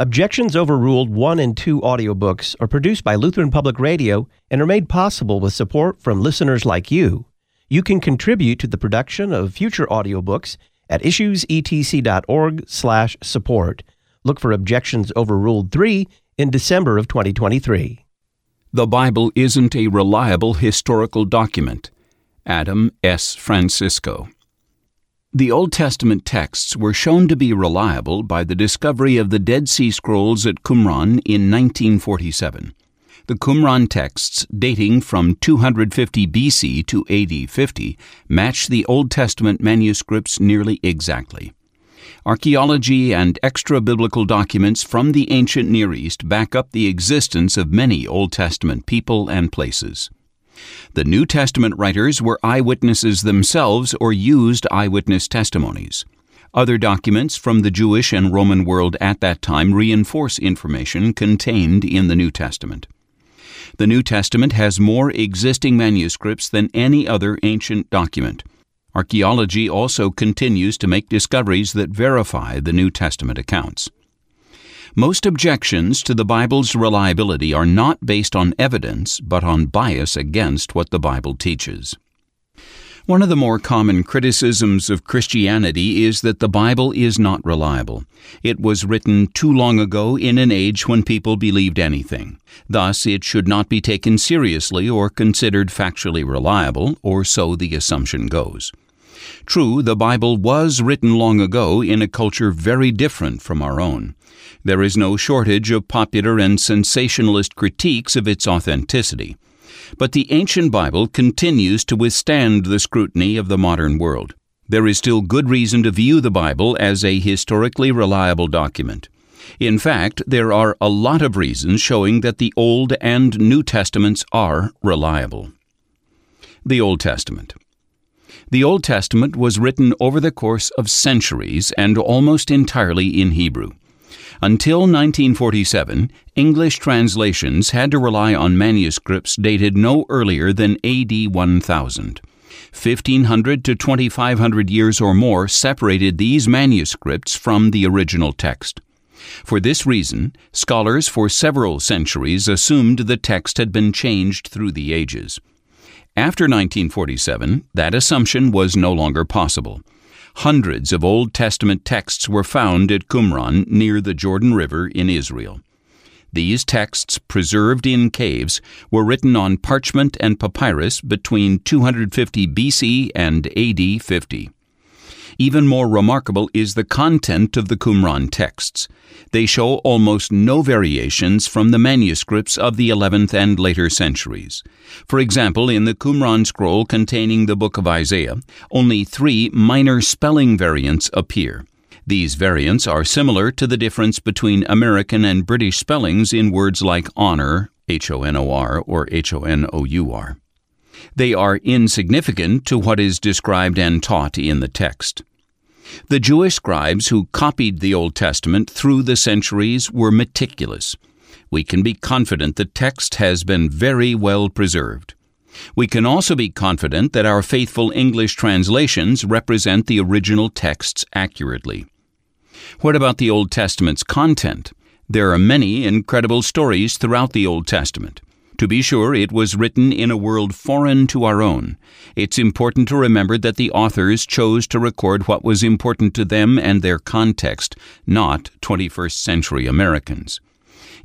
Objections Overruled 1 and 2 audiobooks are produced by Lutheran Public Radio and are made possible with support from listeners like you. You can contribute to the production of future audiobooks at issuesetc.org/support. Look for Objections Overruled 3 in December of 2023. The Bible isn't a reliable historical document. Adam S. Francisco. The Old Testament texts were shown to be reliable by the discovery of the Dead Sea Scrolls at Qumran in 1947. The Qumran texts, dating from 250 BC to AD 50, match the Old Testament manuscripts nearly exactly. Archaeology and extra biblical documents from the ancient Near East back up the existence of many Old Testament people and places. The New Testament writers were eyewitnesses themselves or used eyewitness testimonies. Other documents from the Jewish and Roman world at that time reinforce information contained in the New Testament. The New Testament has more existing manuscripts than any other ancient document. Archaeology also continues to make discoveries that verify the New Testament accounts. Most objections to the Bible's reliability are not based on evidence, but on bias against what the Bible teaches. One of the more common criticisms of Christianity is that the Bible is not reliable. It was written too long ago in an age when people believed anything. Thus, it should not be taken seriously or considered factually reliable, or so the assumption goes. True, the Bible was written long ago in a culture very different from our own. There is no shortage of popular and sensationalist critiques of its authenticity. But the ancient Bible continues to withstand the scrutiny of the modern world. There is still good reason to view the Bible as a historically reliable document. In fact, there are a lot of reasons showing that the Old and New Testaments are reliable. The Old Testament. The Old Testament was written over the course of centuries and almost entirely in Hebrew. Until 1947, English translations had to rely on manuscripts dated no earlier than AD 1000. 1500 to 2500 years or more separated these manuscripts from the original text. For this reason, scholars for several centuries assumed the text had been changed through the ages. After 1947, that assumption was no longer possible hundreds of Old Testament texts were found at Qumran near the Jordan River in Israel. These texts, preserved in caves, were written on parchment and papyrus between 250 BC and AD 50. Even more remarkable is the content of the Qumran texts. They show almost no variations from the manuscripts of the 11th and later centuries. For example, in the Qumran scroll containing the book of Isaiah, only three minor spelling variants appear. These variants are similar to the difference between American and British spellings in words like honor, H O N O R, or H O N O U R. They are insignificant to what is described and taught in the text. The Jewish scribes who copied the Old Testament through the centuries were meticulous. We can be confident the text has been very well preserved. We can also be confident that our faithful English translations represent the original texts accurately. What about the Old Testament's content? There are many incredible stories throughout the Old Testament. To be sure, it was written in a world foreign to our own. It's important to remember that the authors chose to record what was important to them and their context, not 21st century Americans.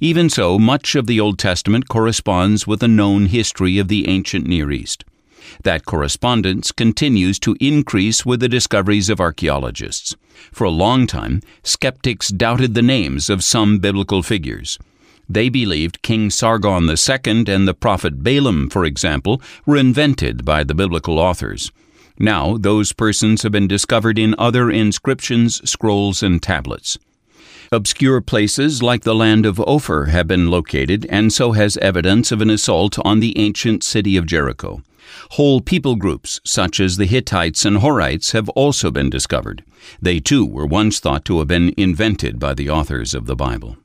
Even so, much of the Old Testament corresponds with a known history of the ancient Near East. That correspondence continues to increase with the discoveries of archaeologists. For a long time, skeptics doubted the names of some biblical figures. They believed King Sargon II and the prophet Balaam, for example, were invented by the biblical authors. Now, those persons have been discovered in other inscriptions, scrolls, and tablets. Obscure places like the land of Ophir have been located, and so has evidence of an assault on the ancient city of Jericho. Whole people groups, such as the Hittites and Horites, have also been discovered. They too were once thought to have been invented by the authors of the Bible.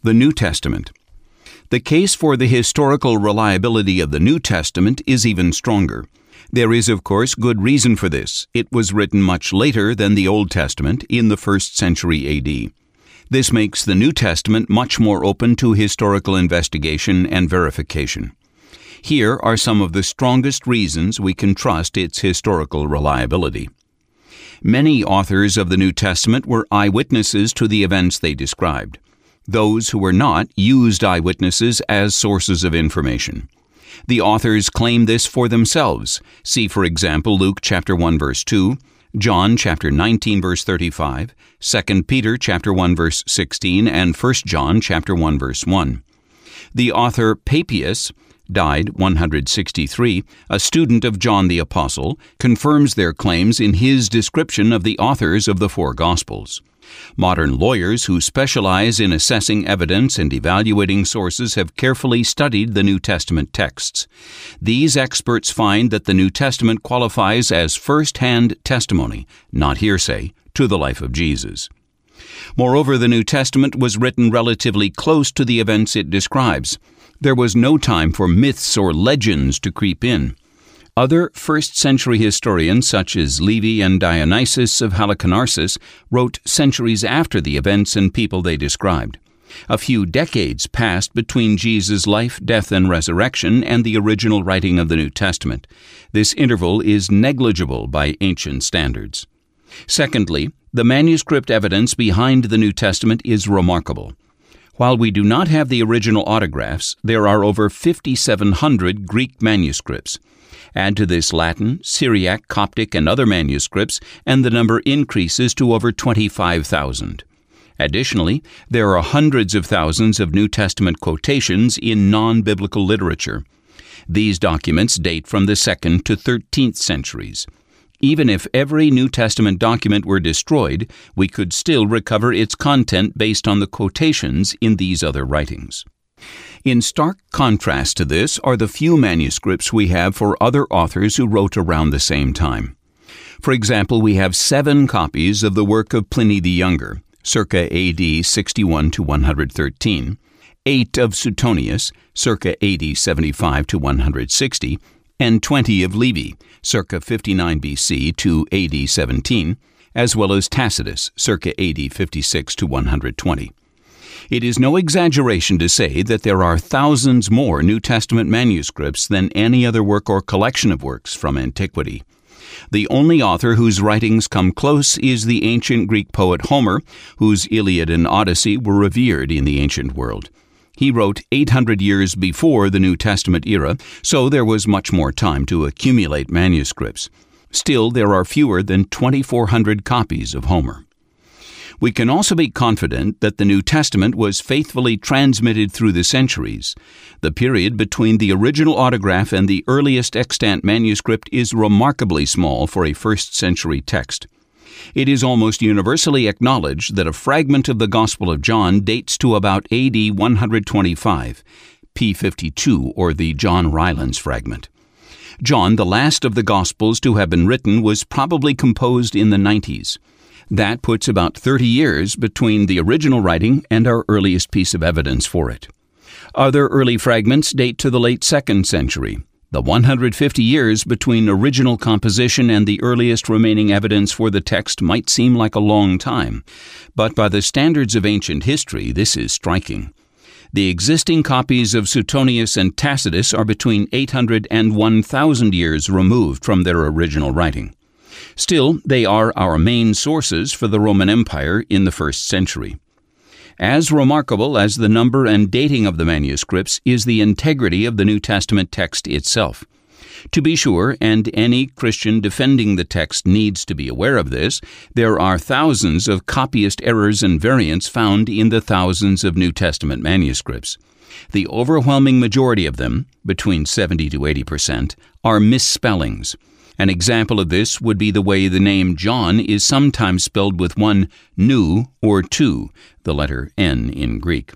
The New Testament. The case for the historical reliability of the New Testament is even stronger. There is, of course, good reason for this. It was written much later than the Old Testament, in the first century AD. This makes the New Testament much more open to historical investigation and verification. Here are some of the strongest reasons we can trust its historical reliability. Many authors of the New Testament were eyewitnesses to the events they described. Those who were not used eyewitnesses as sources of information. The authors claim this for themselves. See, for example, Luke chapter 1 verse 2, John chapter 19 verse 35, 2 Peter chapter 1 verse 16, and 1 John chapter 1 verse 1. The author Papias died 163, a student of John the Apostle, confirms their claims in his description of the authors of the four Gospels. Modern lawyers who specialize in assessing evidence and evaluating sources have carefully studied the New Testament texts. These experts find that the New Testament qualifies as first hand testimony, not hearsay, to the life of Jesus. Moreover, the New Testament was written relatively close to the events it describes. There was no time for myths or legends to creep in. Other first century historians, such as Livy and Dionysius of Halicarnassus, wrote centuries after the events and people they described. A few decades passed between Jesus' life, death, and resurrection and the original writing of the New Testament. This interval is negligible by ancient standards. Secondly, the manuscript evidence behind the New Testament is remarkable. While we do not have the original autographs, there are over 5,700 Greek manuscripts. Add to this Latin, Syriac, Coptic, and other manuscripts, and the number increases to over 25,000. Additionally, there are hundreds of thousands of New Testament quotations in non biblical literature. These documents date from the 2nd to 13th centuries. Even if every New Testament document were destroyed, we could still recover its content based on the quotations in these other writings. In stark contrast to this are the few manuscripts we have for other authors who wrote around the same time. For example, we have seven copies of the work of Pliny the Younger, circa AD 61 to 113, eight of Suetonius, circa AD 75 to 160, and 20 of Livy, circa 59 BC to AD 17, as well as Tacitus, circa AD 56 to 120. It is no exaggeration to say that there are thousands more New Testament manuscripts than any other work or collection of works from antiquity. The only author whose writings come close is the ancient Greek poet Homer, whose Iliad and Odyssey were revered in the ancient world. He wrote 800 years before the New Testament era, so there was much more time to accumulate manuscripts. Still, there are fewer than 2,400 copies of Homer. We can also be confident that the New Testament was faithfully transmitted through the centuries. The period between the original autograph and the earliest extant manuscript is remarkably small for a first century text. It is almost universally acknowledged that a fragment of the Gospel of John dates to about AD 125, P52, or the John Rylands fragment. John, the last of the Gospels to have been written, was probably composed in the 90s. That puts about 30 years between the original writing and our earliest piece of evidence for it. Other early fragments date to the late 2nd century, the 150 years between original composition and the earliest remaining evidence for the text might seem like a long time, but by the standards of ancient history, this is striking. The existing copies of Suetonius and Tacitus are between 800 and 1000 years removed from their original writing. Still, they are our main sources for the Roman Empire in the first century. As remarkable as the number and dating of the manuscripts is the integrity of the New Testament text itself. To be sure, and any Christian defending the text needs to be aware of this, there are thousands of copyist errors and variants found in the thousands of New Testament manuscripts. The overwhelming majority of them, between 70 to 80 percent, are misspellings. An example of this would be the way the name John is sometimes spelled with one nu or two, the letter N in Greek.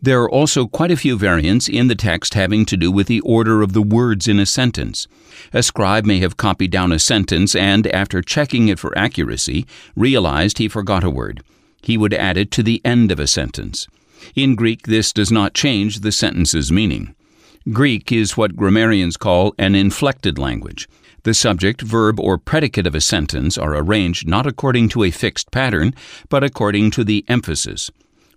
There are also quite a few variants in the text having to do with the order of the words in a sentence. A scribe may have copied down a sentence and, after checking it for accuracy, realized he forgot a word. He would add it to the end of a sentence. In Greek, this does not change the sentence's meaning. Greek is what grammarians call an inflected language. The subject, verb, or predicate of a sentence are arranged not according to a fixed pattern, but according to the emphasis.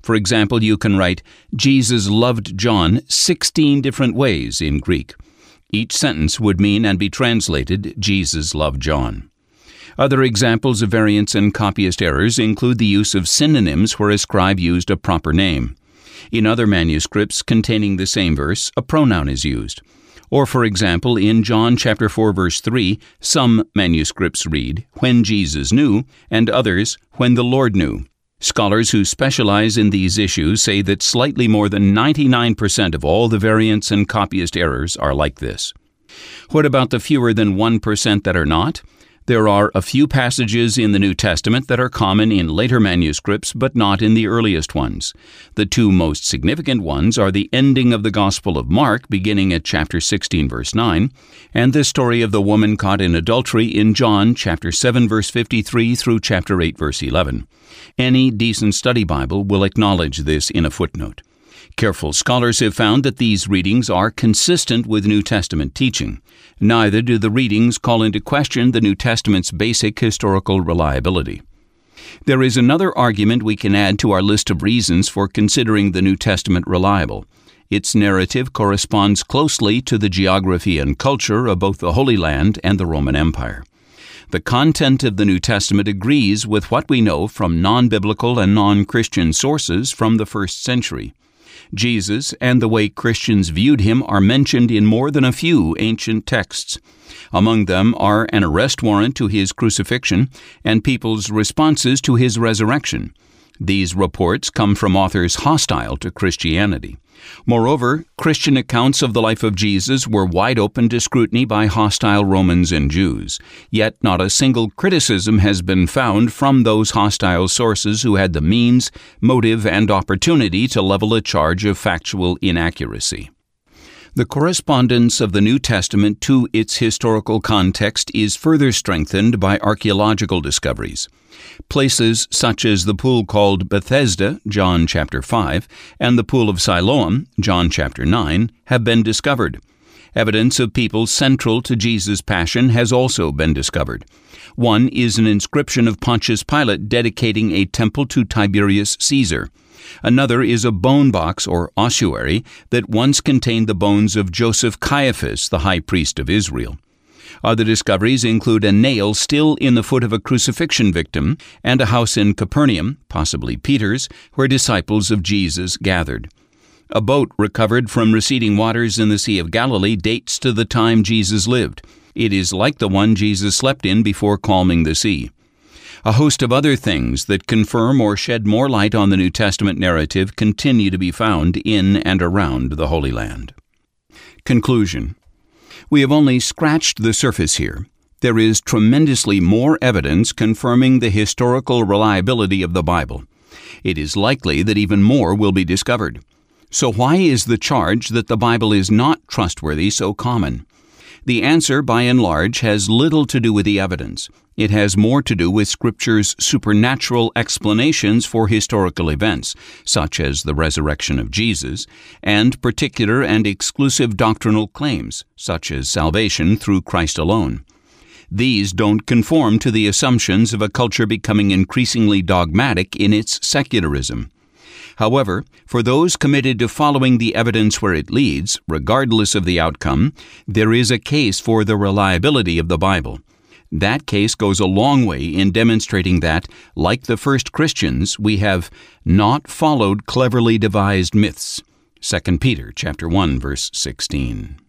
For example, you can write, Jesus loved John 16 different ways in Greek. Each sentence would mean and be translated, Jesus loved John. Other examples of variants and copyist errors include the use of synonyms where a scribe used a proper name. In other manuscripts containing the same verse, a pronoun is used. Or, for example, in John chapter 4 verse 3, some manuscripts read, when Jesus knew, and others, when the Lord knew. Scholars who specialize in these issues say that slightly more than 99% of all the variants and copyist errors are like this. What about the fewer than 1% that are not? There are a few passages in the New Testament that are common in later manuscripts, but not in the earliest ones. The two most significant ones are the ending of the Gospel of Mark, beginning at chapter 16, verse 9, and the story of the woman caught in adultery in John chapter 7, verse 53 through chapter 8, verse 11. Any decent study Bible will acknowledge this in a footnote. Careful scholars have found that these readings are consistent with New Testament teaching. Neither do the readings call into question the New Testament's basic historical reliability. There is another argument we can add to our list of reasons for considering the New Testament reliable. Its narrative corresponds closely to the geography and culture of both the Holy Land and the Roman Empire. The content of the New Testament agrees with what we know from non biblical and non Christian sources from the first century. Jesus and the way Christians viewed him are mentioned in more than a few ancient texts. Among them are an arrest warrant to his crucifixion and people's responses to his resurrection. These reports come from authors hostile to Christianity. Moreover, Christian accounts of the life of Jesus were wide open to scrutiny by hostile Romans and Jews. Yet not a single criticism has been found from those hostile sources who had the means, motive, and opportunity to level a charge of factual inaccuracy. The correspondence of the New Testament to its historical context is further strengthened by archaeological discoveries. Places such as the pool called Bethesda, John chapter 5, and the pool of Siloam, John chapter 9, have been discovered. Evidence of people central to Jesus' passion has also been discovered. One is an inscription of Pontius Pilate dedicating a temple to Tiberius Caesar. Another is a bone box or ossuary that once contained the bones of Joseph Caiaphas, the high priest of Israel. Other discoveries include a nail still in the foot of a crucifixion victim and a house in Capernaum, possibly Peter's, where disciples of Jesus gathered. A boat recovered from receding waters in the Sea of Galilee dates to the time Jesus lived. It is like the one Jesus slept in before calming the sea. A host of other things that confirm or shed more light on the New Testament narrative continue to be found in and around the Holy Land. Conclusion We have only scratched the surface here. There is tremendously more evidence confirming the historical reliability of the Bible. It is likely that even more will be discovered. So, why is the charge that the Bible is not trustworthy so common? The answer, by and large, has little to do with the evidence. It has more to do with Scripture's supernatural explanations for historical events, such as the resurrection of Jesus, and particular and exclusive doctrinal claims, such as salvation through Christ alone. These don't conform to the assumptions of a culture becoming increasingly dogmatic in its secularism. However, for those committed to following the evidence where it leads, regardless of the outcome, there is a case for the reliability of the Bible. That case goes a long way in demonstrating that, like the first Christians, we have not followed cleverly devised myths. 2 Peter chapter 1 verse 16.